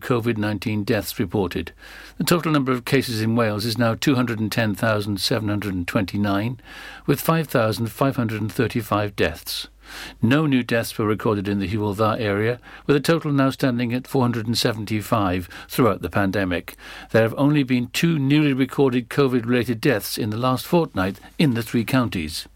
COVID 19 deaths reported. The total number of cases in Wales is now 210,729, with 5,535 deaths. No new deaths were recorded in the Hywel Dda area, with a total now standing at 475 throughout the pandemic. There have only been two newly recorded COVID related deaths in the last fortnight in the three counties.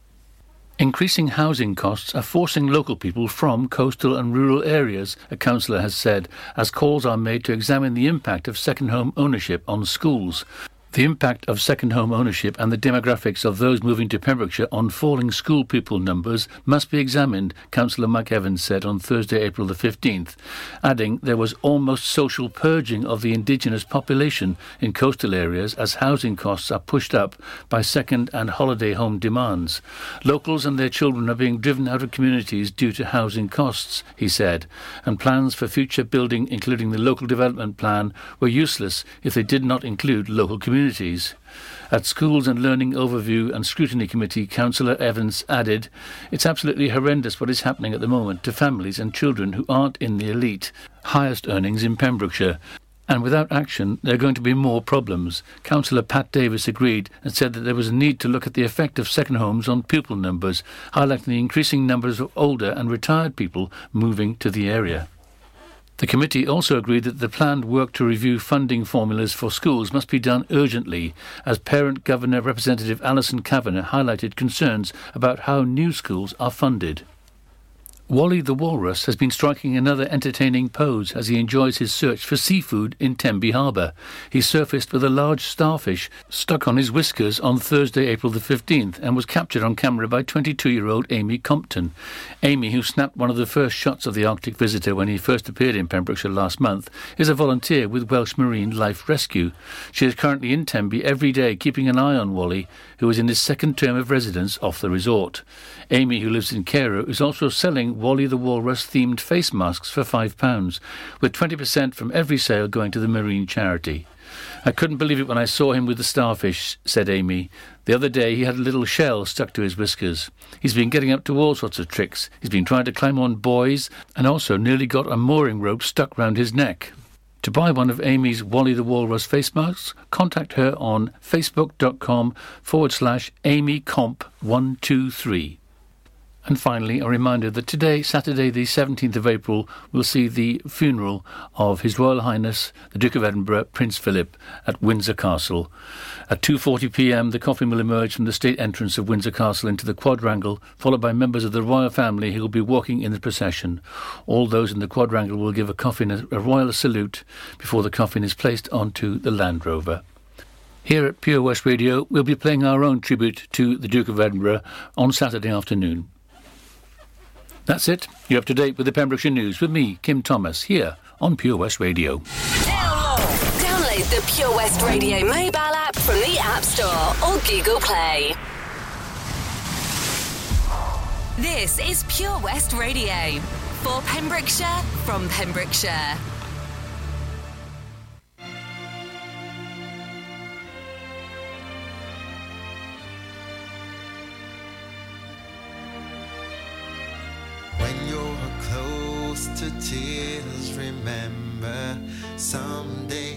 Increasing housing costs are forcing local people from coastal and rural areas, a councillor has said, as calls are made to examine the impact of second home ownership on schools. The impact of second home ownership and the demographics of those moving to Pembrokeshire on falling school pupil numbers must be examined, Councillor Mike Evans said on Thursday, April the 15th, adding there was almost social purging of the indigenous population in coastal areas as housing costs are pushed up by second and holiday home demands. Locals and their children are being driven out of communities due to housing costs, he said, and plans for future building, including the local development plan, were useless if they did not include local communities communities. At Schools and Learning Overview and Scrutiny Committee, Councillor Evans added, It's absolutely horrendous what is happening at the moment to families and children who aren't in the elite, highest earnings in Pembrokeshire. And without action, there are going to be more problems. Councillor Pat Davis agreed and said that there was a need to look at the effect of second homes on pupil numbers, highlighting the increasing numbers of older and retired people moving to the area. The committee also agreed that the planned work to review funding formulas for schools must be done urgently, as Parent Governor Representative Alison Kavanagh highlighted concerns about how new schools are funded. Wally the Walrus has been striking another entertaining pose as he enjoys his search for seafood in Tenby Harbour. He surfaced with a large starfish stuck on his whiskers on Thursday, April the 15th, and was captured on camera by 22 year old Amy Compton. Amy, who snapped one of the first shots of the Arctic visitor when he first appeared in Pembrokeshire last month, is a volunteer with Welsh Marine Life Rescue. She is currently in Tenby every day, keeping an eye on Wally, who is in his second term of residence off the resort. Amy, who lives in Cairo, is also selling Wally the Walrus themed face masks for £5, with 20% from every sale going to the marine charity. I couldn't believe it when I saw him with the starfish, said Amy. The other day he had a little shell stuck to his whiskers. He's been getting up to all sorts of tricks. He's been trying to climb on buoys and also nearly got a mooring rope stuck round his neck. To buy one of Amy's Wally the Walrus face masks, contact her on facebook.com forward slash amycomp123. And finally, a reminder that today, Saturday, the 17th of April, will see the funeral of His Royal Highness the Duke of Edinburgh, Prince Philip, at Windsor Castle. At 2:40 p.m., the coffin will emerge from the state entrance of Windsor Castle into the quadrangle, followed by members of the royal family who will be walking in the procession. All those in the quadrangle will give a coffin a, a royal salute before the coffin is placed onto the Land Rover. Here at Pure West Radio, we'll be playing our own tribute to the Duke of Edinburgh on Saturday afternoon. That's it. You're up to date with the Pembrokeshire News with me, Kim Thomas, here on Pure West Radio. Download the Pure West Radio mobile app from the App Store or Google Play. This is Pure West Radio for Pembrokeshire from Pembrokeshire. To tears, remember someday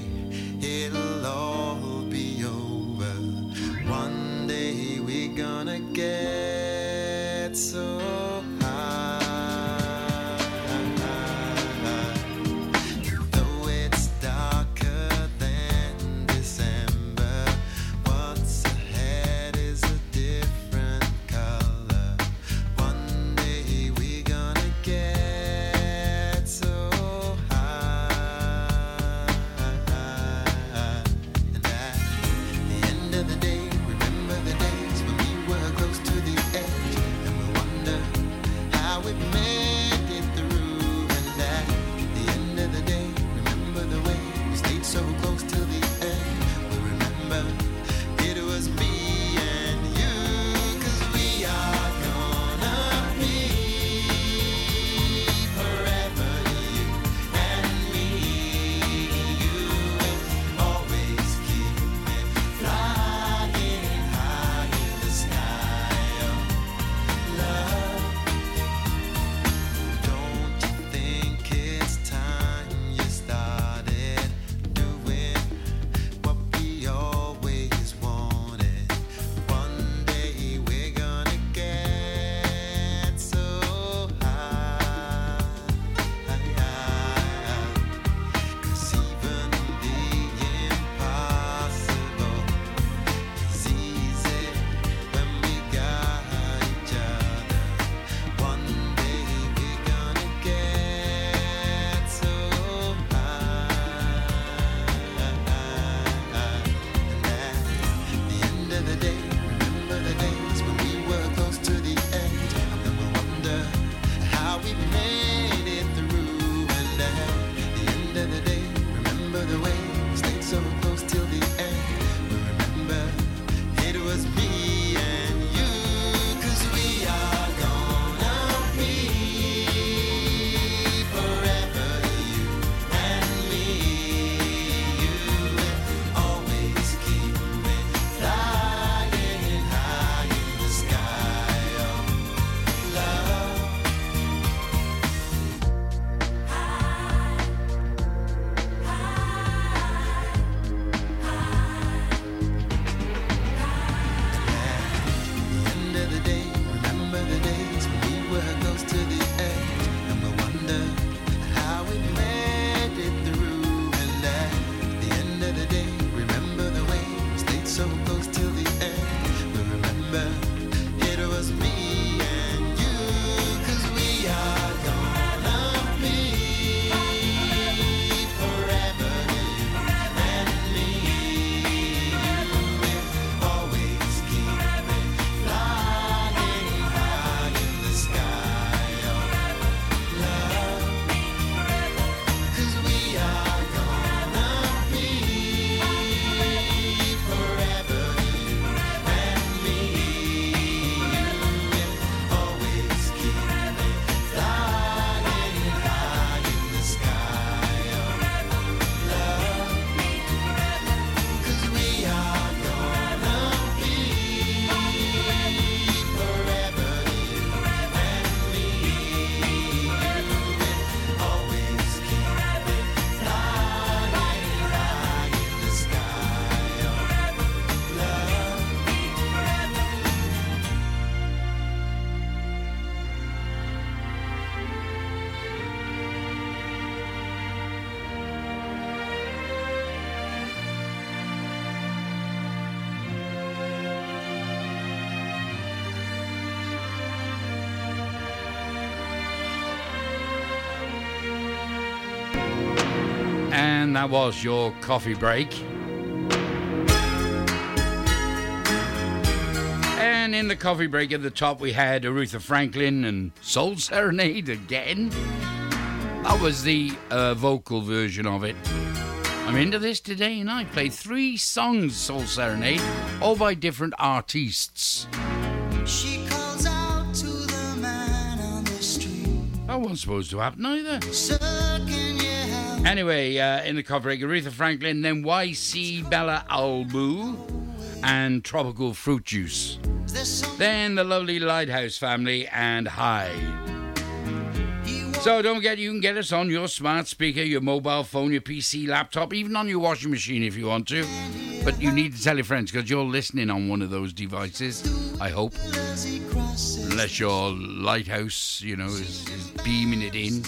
that was your coffee break. And in the coffee break at the top, we had Aretha Franklin and Soul Serenade again. That was the uh, vocal version of it. I'm into this today, and I played three songs, Soul Serenade, all by different artists. She calls out to the man on the street. That wasn't supposed to happen either. Sir, can you help? Anyway, uh, in the cover, Aretha Franklin, then YC Bella Albu, and Tropical Fruit Juice. Then the lovely Lighthouse family and wants So don't forget, you can get us on your smart speaker, your mobile phone, your PC, laptop, even on your washing machine if you want to. But you need to tell your friends because you're listening on one of those devices, I hope. Unless your lighthouse, you know, is, is beaming it in.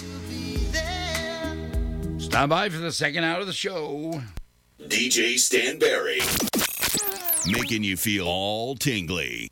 There. Stand by for the second hour of the show. DJ Stan Berry. Making you feel all tingly.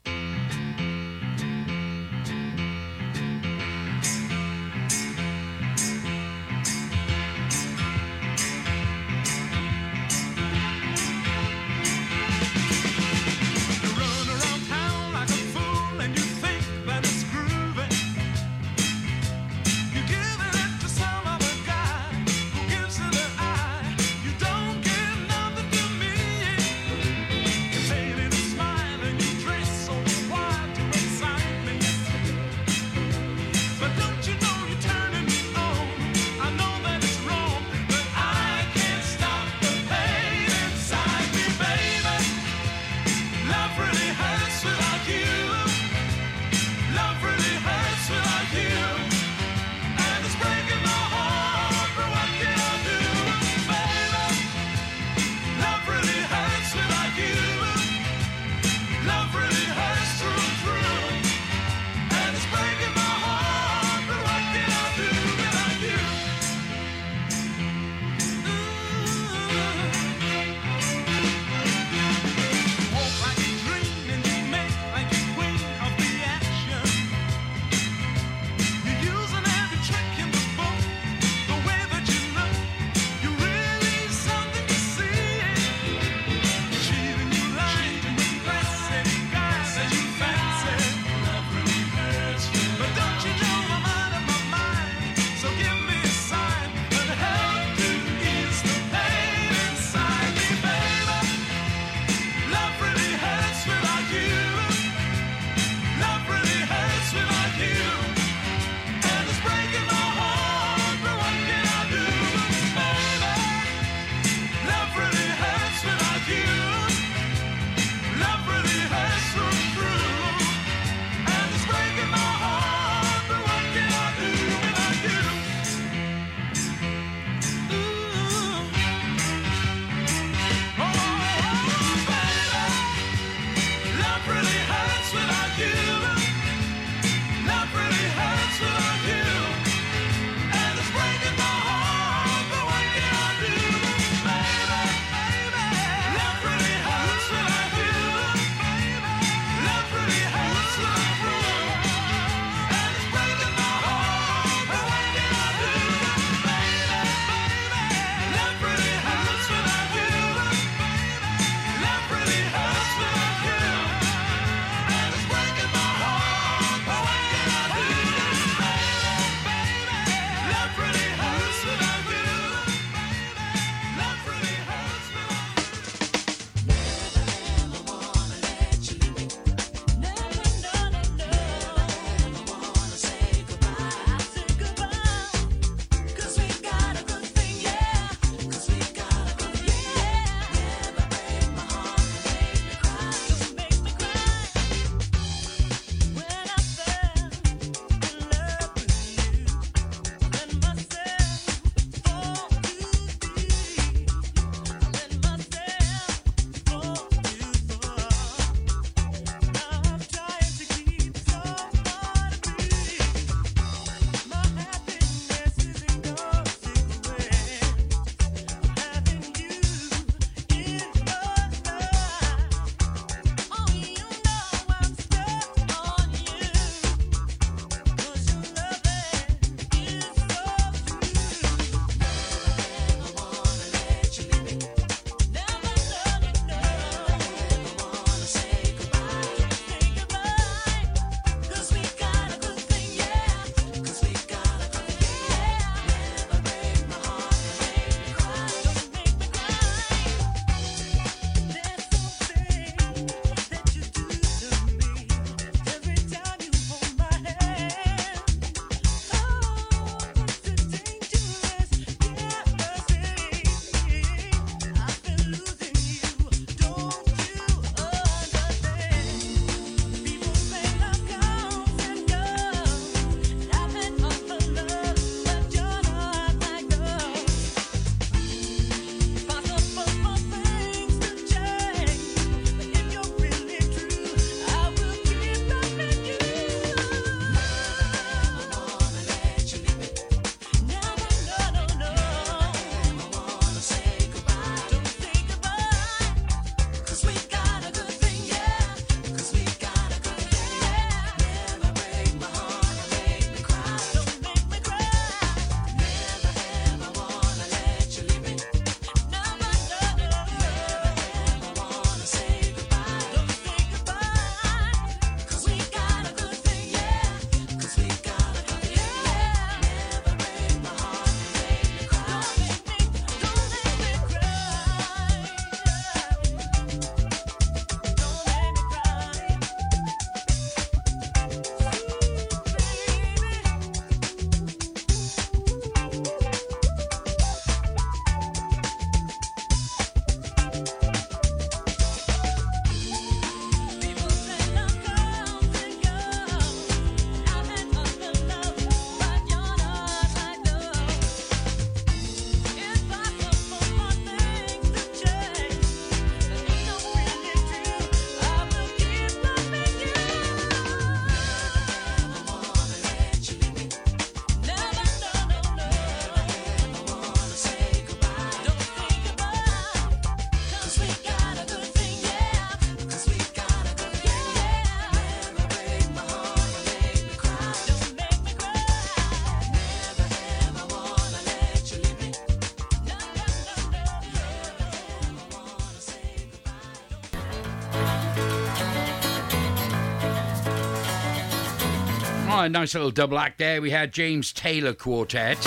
A nice little double act there. We had James Taylor Quartet.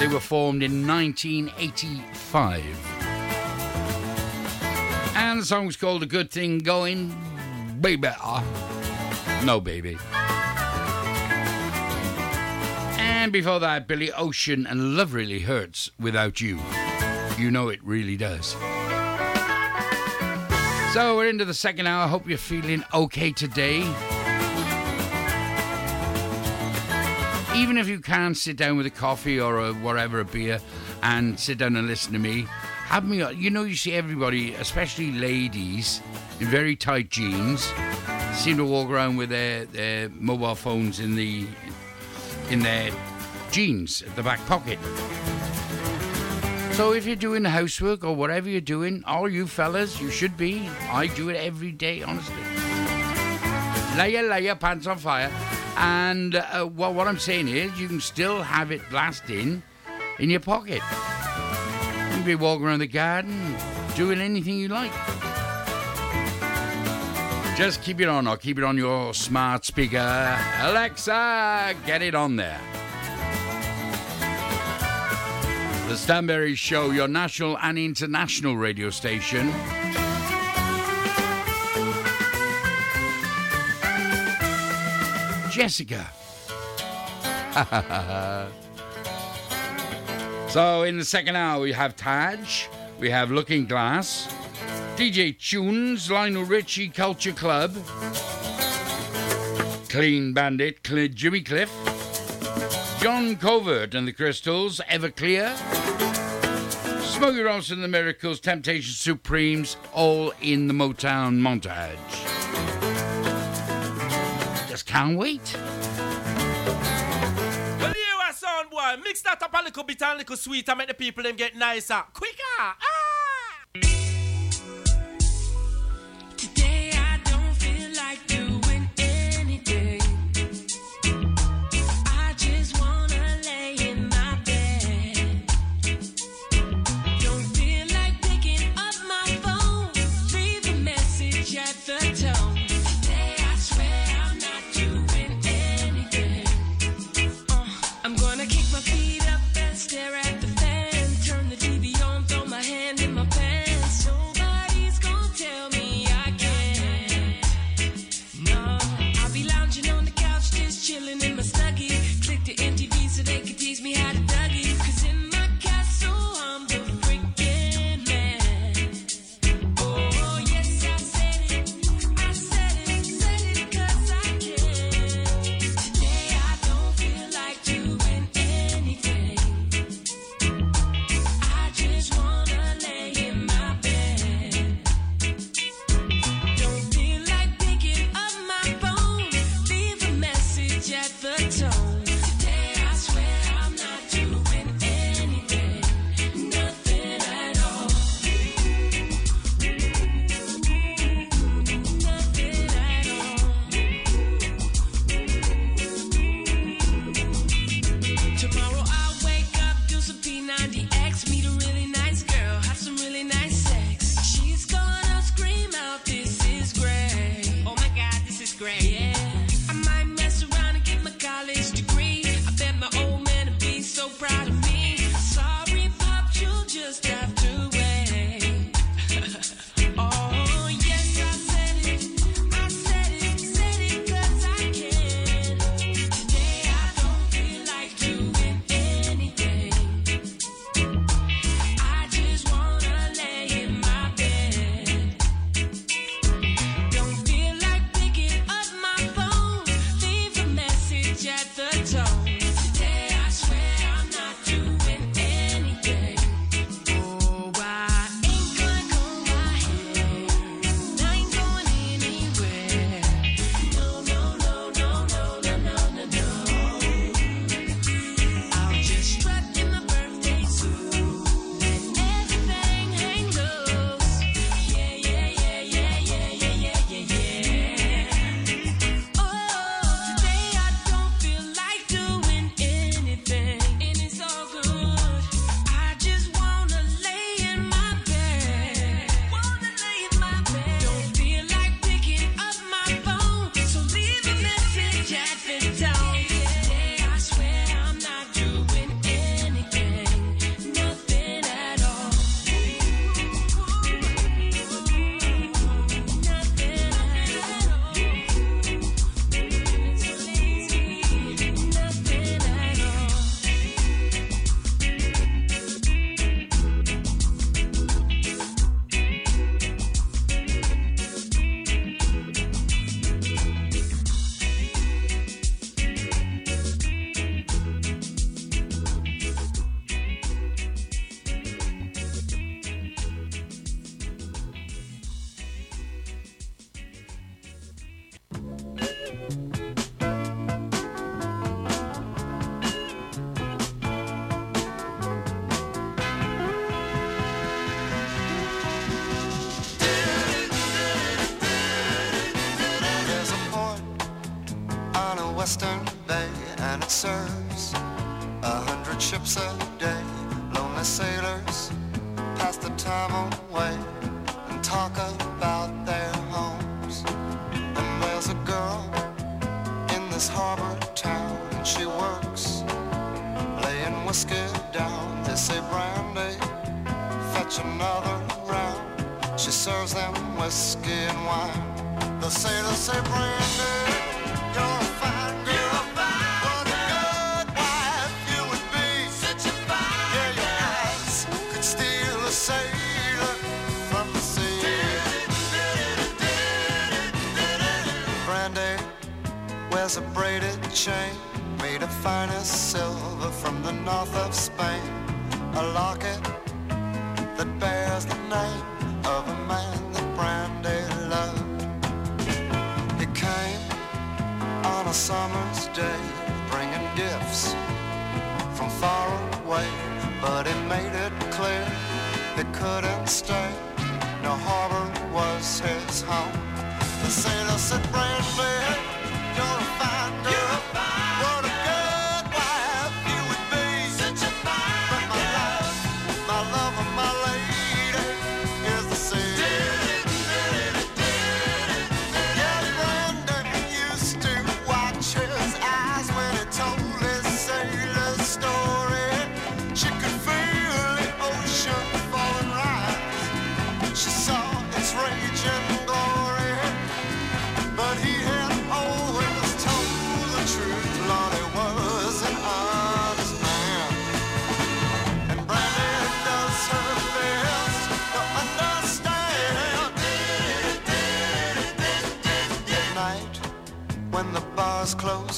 They were formed in 1985. And the song's called A Good Thing Going, Baby. Ah, no, baby. And before that, Billy Ocean and Love Really Hurts Without You. You know it really does. So we're into the second hour. Hope you're feeling okay today. Even if you can't sit down with a coffee or a whatever a beer and sit down and listen to me, have me. You know, you see everybody, especially ladies, in very tight jeans, seem to walk around with their, their mobile phones in the in their jeans at the back pocket. So if you're doing housework or whatever you're doing, all you fellas, you should be. I do it every day, honestly. Lay your pants on fire. And uh, well, what I'm saying is, you can still have it blasting in your pocket. You can be walking around the garden, doing anything you like. Just keep it on, or keep it on your smart speaker. Alexa, get it on there. The Stan Berry Show, your national and international radio station. Jessica. so, in the second hour, we have Taj, we have Looking Glass, DJ Tunes, Lionel Richie Culture Club, Clean Bandit, Cl- Jimmy Cliff, John Covert and the Crystals, Everclear, Smokey Ross and the Miracles, Temptation Supremes, all in the Motown montage. Can't wait. Well, here a sound boy. Mix that up a little bit and a little sweet and make the people them get nicer. Quicker. Ah! Couldn't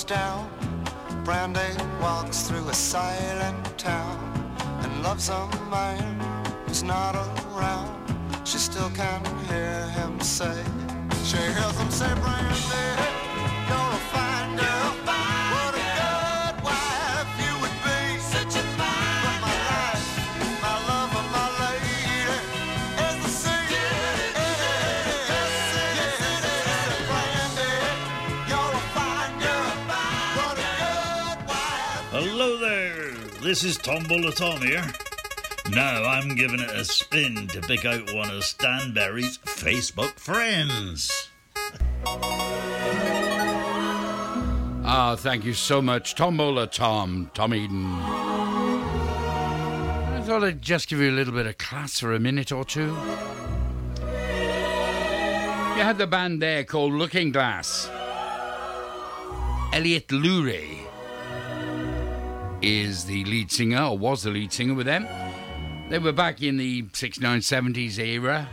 down, Brandy walks through a silent town and loves a man who's not around. She still can hear him say, she hears him say, Brandy, this is Tom here. Now I'm giving it a spin to pick out one of Stan Berry's Facebook friends. Ah, thank you so much, Tombola Tom, Tom Eden. I thought I'd just give you a little bit of class for a minute or two. You had the band there called Looking Glass. Elliot Lurie is the lead singer, or was the lead singer with them. They were back in the 69 70s era.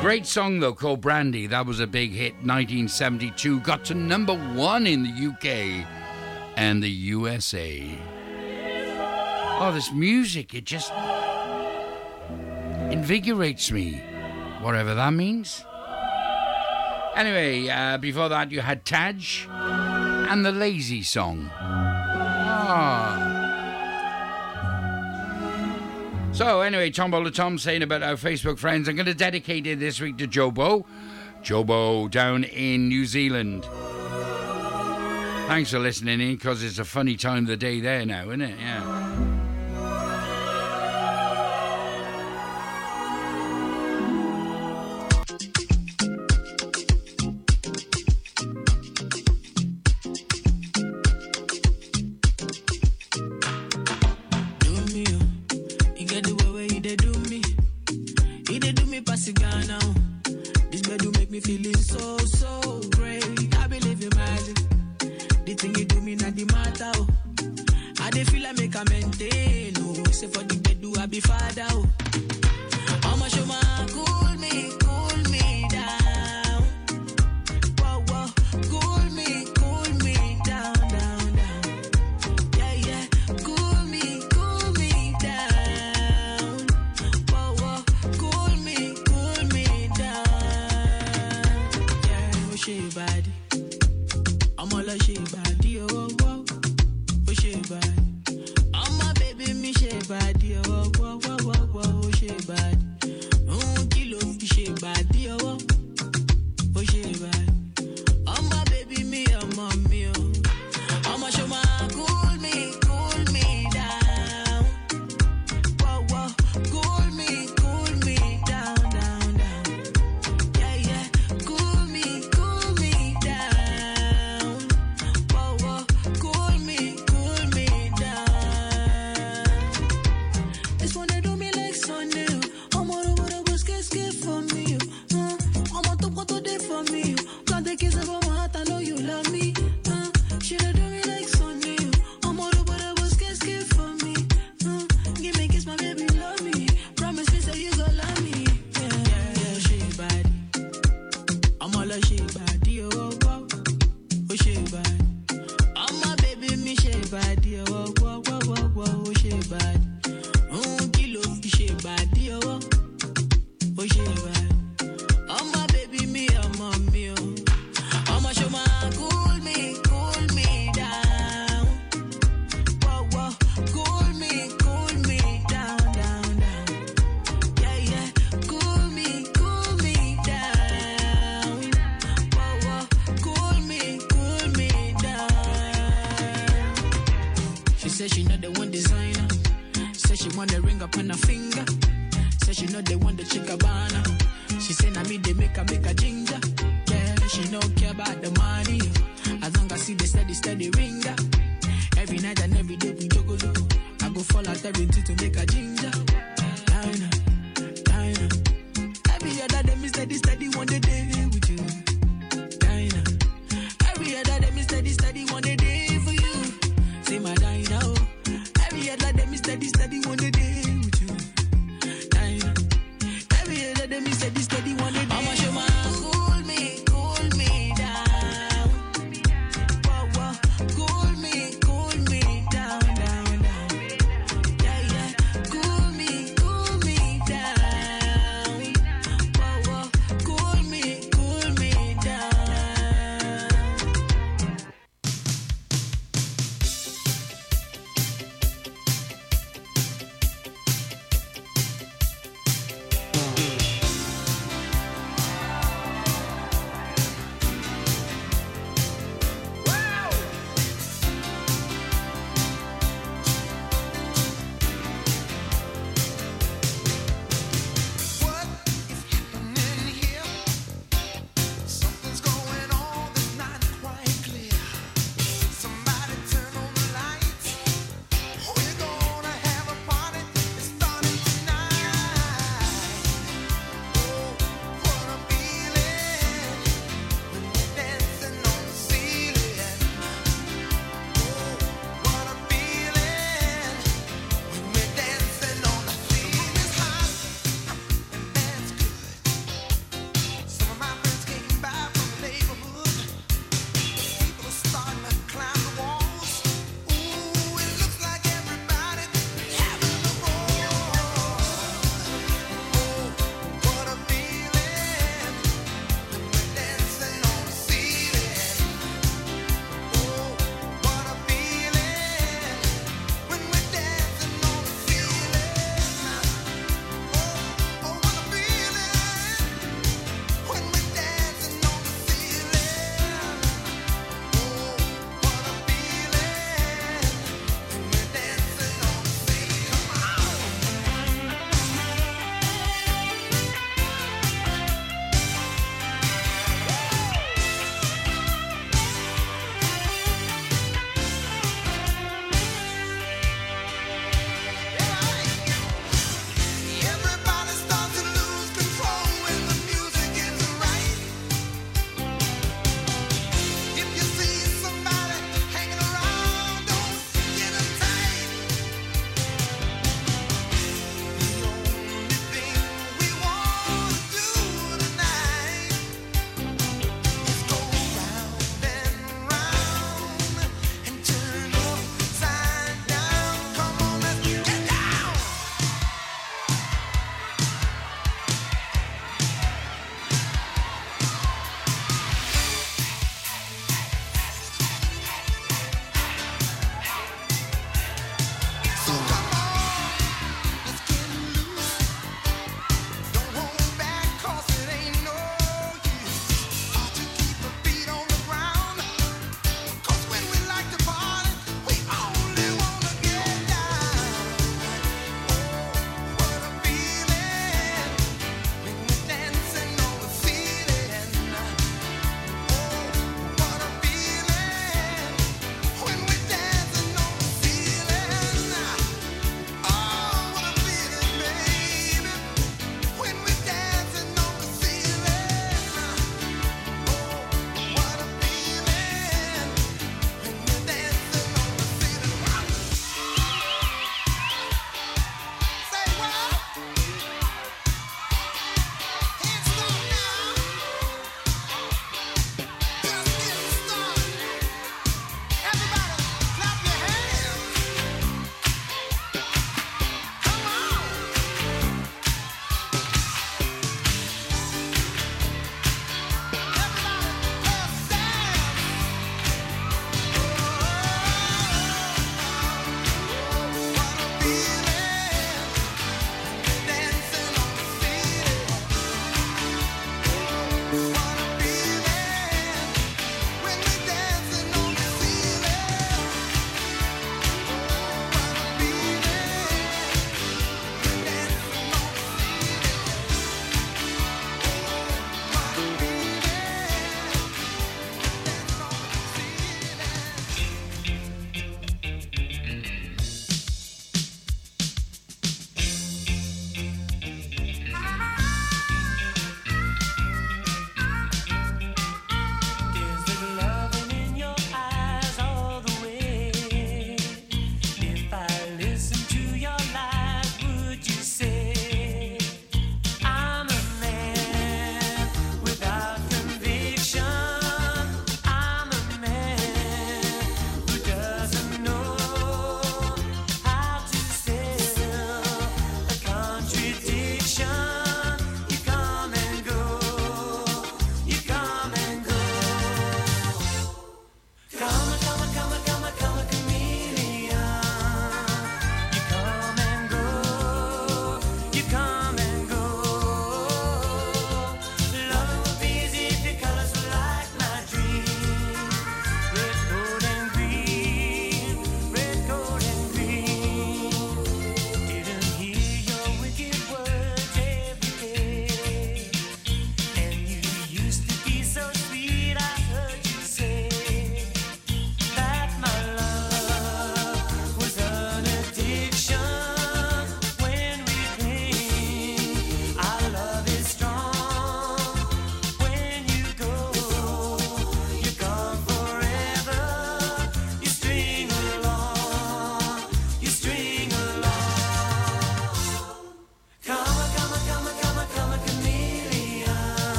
Great song though called Brandy. That was a big hit 1972. Got to number one in the UK and the USA. Oh, this music, it just invigorates me. Whatever that means. Anyway, uh, before that you had Taj and the Lazy Song. So anyway, Tom Tombola Tom saying about our Facebook friends. I'm going to dedicate it this week to Jobo. Jobo down in New Zealand. Thanks for listening in because it's a funny time of the day there now, isn't it? Yeah. the ringer. Every night and every day we jogo jogo. I go fall out everything to make a ginger. Diner, diner. Every other day me steady, steady one day day with you. Diner. Every other day me steady, steady one day day for you. Say my diner. Oh. Every other day me steady, steady one day day.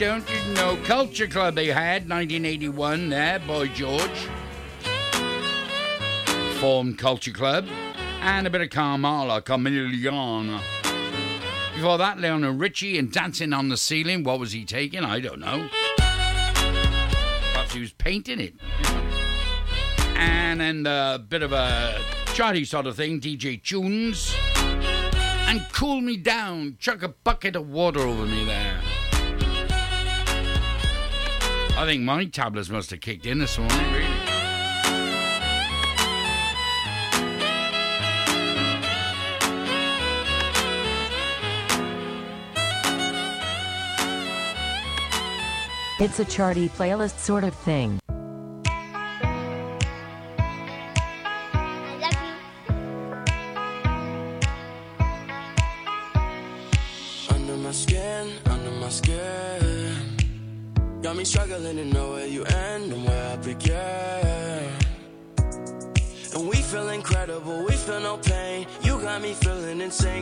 don't you know? Culture Club they had, 1981 there, Boy George. Formed Culture Club. And a bit of Carmela, Carmeliana. Before that, Lionel Richie and Dancing on the Ceiling. What was he taking? I don't know. Perhaps he was painting it. And then a bit of a charty sort of thing, DJ Tunes. And Cool Me Down, chuck a bucket of water over me there. I think my tablets must have kicked in this morning, really. It's a charty playlist sort of thing.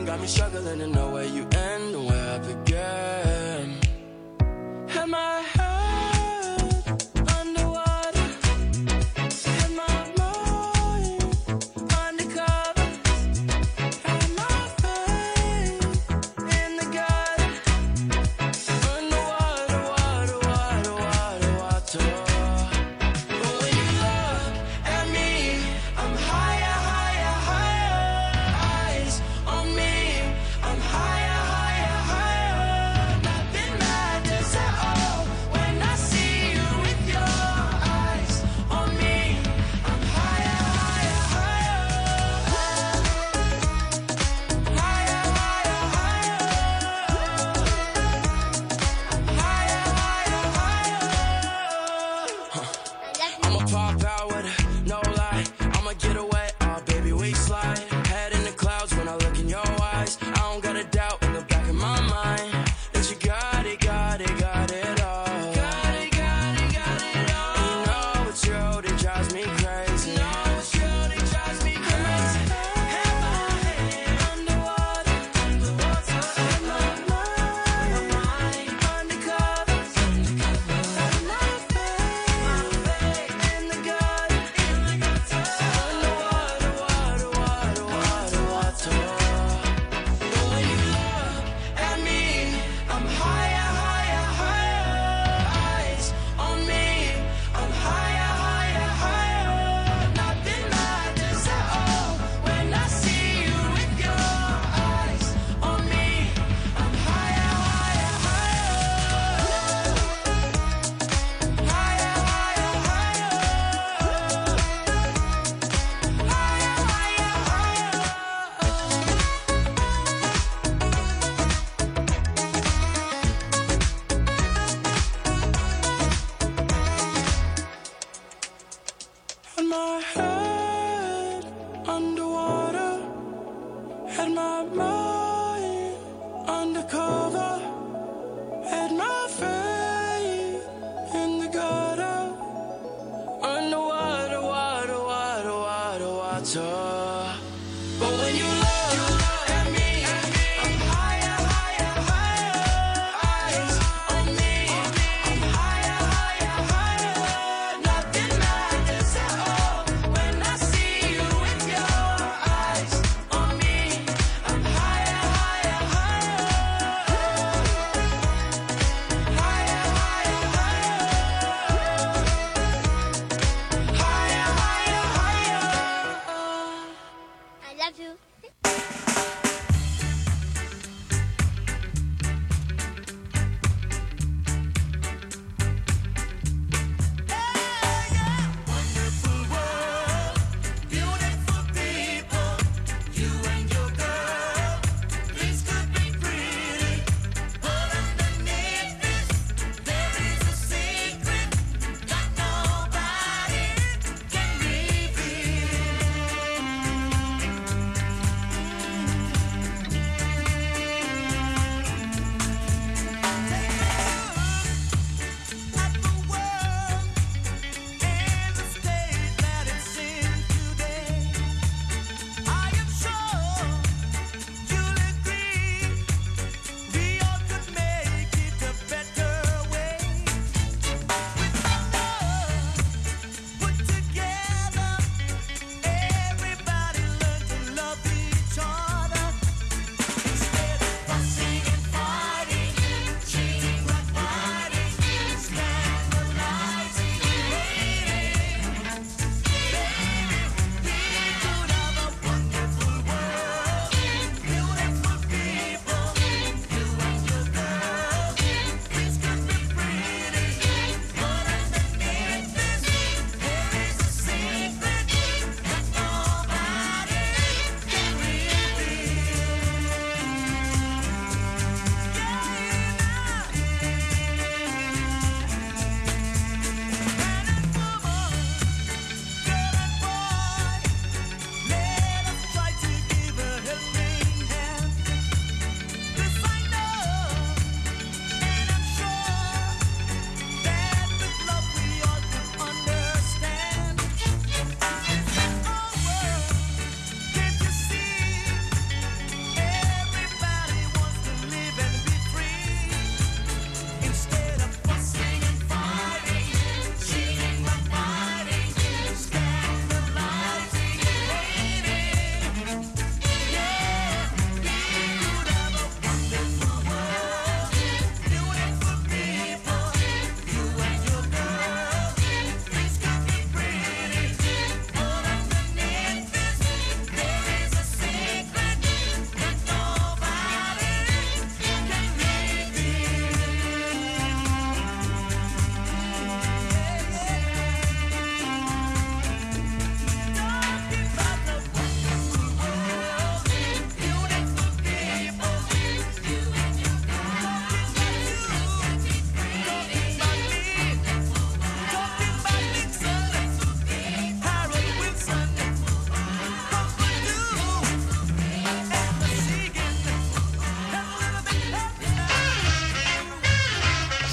got me struggling to know where you end and where I begin.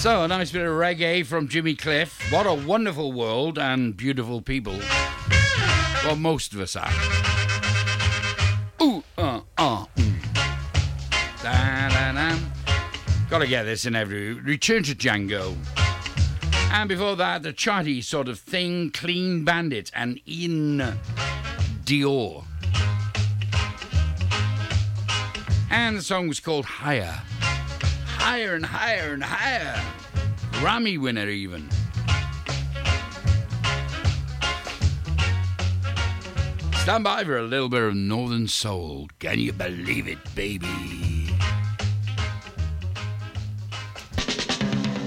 So, a nice bit of reggae from Jimmy Cliff. What a wonderful world and beautiful people. Well, most of us are. Ooh, uh, uh, mm. da, da, da. Gotta get this in every. Return to Django. And before that, the charty sort of thing, Clean Bandit and Iann Dior. And the song was called Higher. Higher and higher and higher. Grammy winner, even. Stand by for a little bit of Northern Soul. Can you believe it, baby?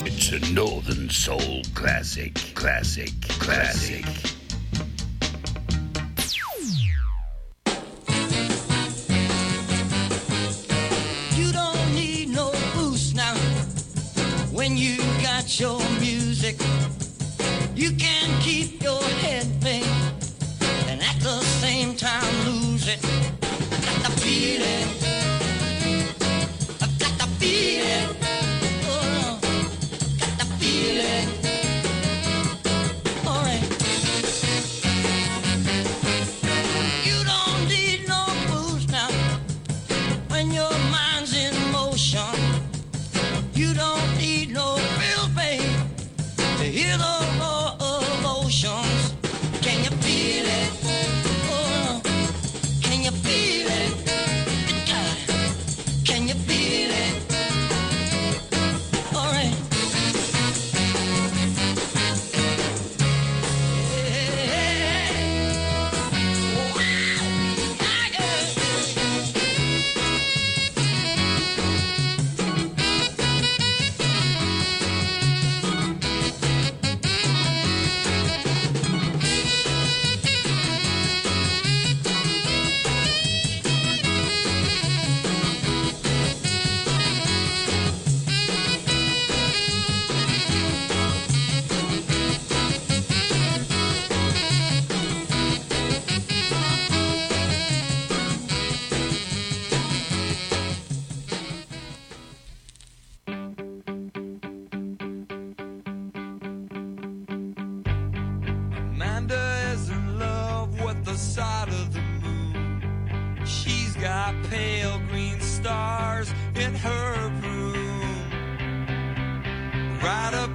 It's a Northern Soul classic, classic, classic. classic. You can't.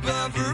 ever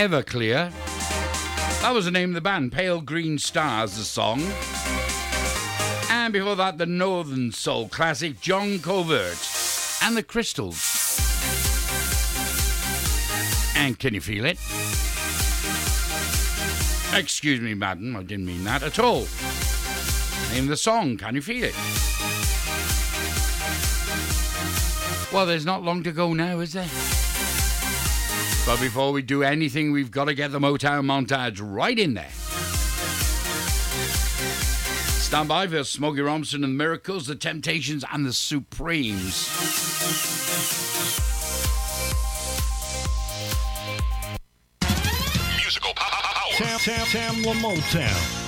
Everclear. That was the name of the band, Pale Green Stars, the song. And before that, the Northern Soul classic, John Covert and the Crystals. And can you feel it? Excuse me, madam, I didn't mean that at all. Name the song, can you feel it? Well, there's not long to go now, is there? But before we do anything, we've got to get the Motown montage right in there. Stand by for Smokey Robinson and the Miracles, the Temptations, and the Supremes. Tam tam tam, La Motown.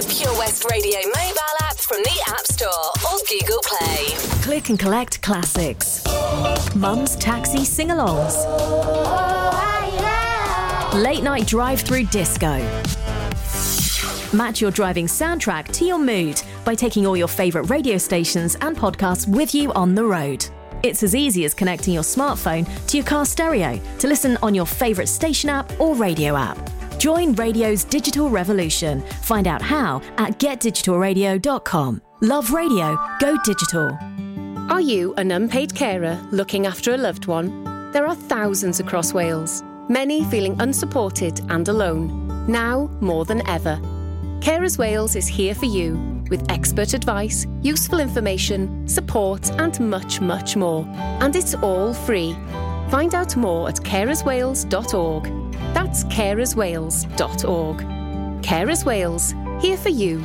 the Pure West Radio mobile app from the App Store or Google Play. Click and collect classics. Mum's taxi sing alongs. Late night drive through disco. Match your driving soundtrack to your mood by taking all your favourite radio stations and podcasts with you on the road. It's as easy as connecting your smartphone to your car stereo to listen on your favourite station app or radio app. Join radio's digital revolution. Find out how at getdigitalradio.com. Love radio, go digital. Are you an unpaid carer looking after a loved one? There are thousands across Wales, many feeling unsupported and alone, now more than ever. Carers Wales is here for you with expert advice, useful information, support, and much, much more. And it's all free. Find out more at carerswales.org. That's carerswales.org. Carers Wales, here for you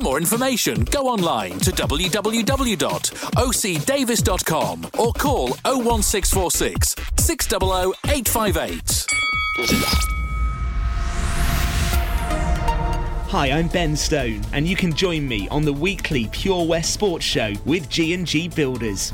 more information, go online to www.ocdavis.com or call 01646 600 858. Hi, I'm Ben Stone, and you can join me on the weekly Pure West Sports Show with G&G Builders.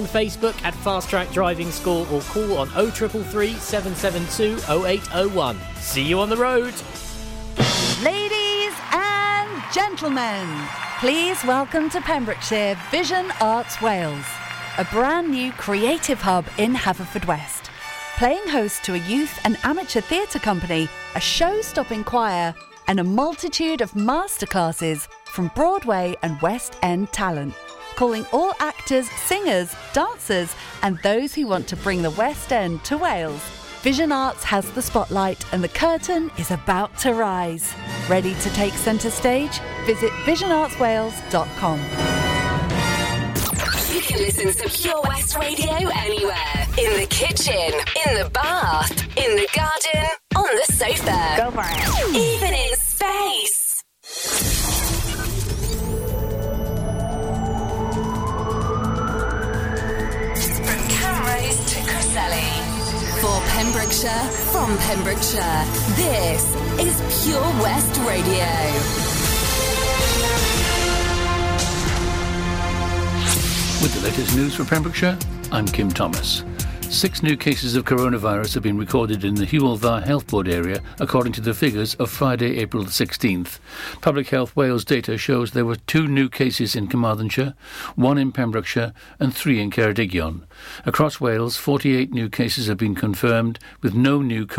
Facebook at Fast Track Driving School or call on 0333 772 0801. See you on the road. Ladies and gentlemen, please welcome to Pembrokeshire Vision Arts Wales, a brand new creative hub in Haverfordwest. Playing host to a youth and amateur theatre company, a show stopping choir, and a multitude of masterclasses from Broadway and West End talent. Calling all actors, singers, dancers, and those who want to bring the West End to Wales. Vision Arts has the spotlight and the curtain is about to rise. Ready to take centre stage? Visit visionartswales.com. You can listen to Pure West Radio anywhere. In the kitchen, in the bath, in the garden, on the sofa. Go for it. Even in space. To Cresselly. For Pembrokeshire, from Pembrokeshire, this is Pure West Radio. With the latest news for Pembrokeshire, I'm Kim Thomas. Six new cases of coronavirus have been recorded in the Hywel Dda Health Board area, according to the figures of Friday, April the 16th. Public Health Wales data shows there were two new cases in Carmarthenshire, one in Pembrokeshire, and three in Ceredigion. Across Wales, 48 new cases have been confirmed, with no new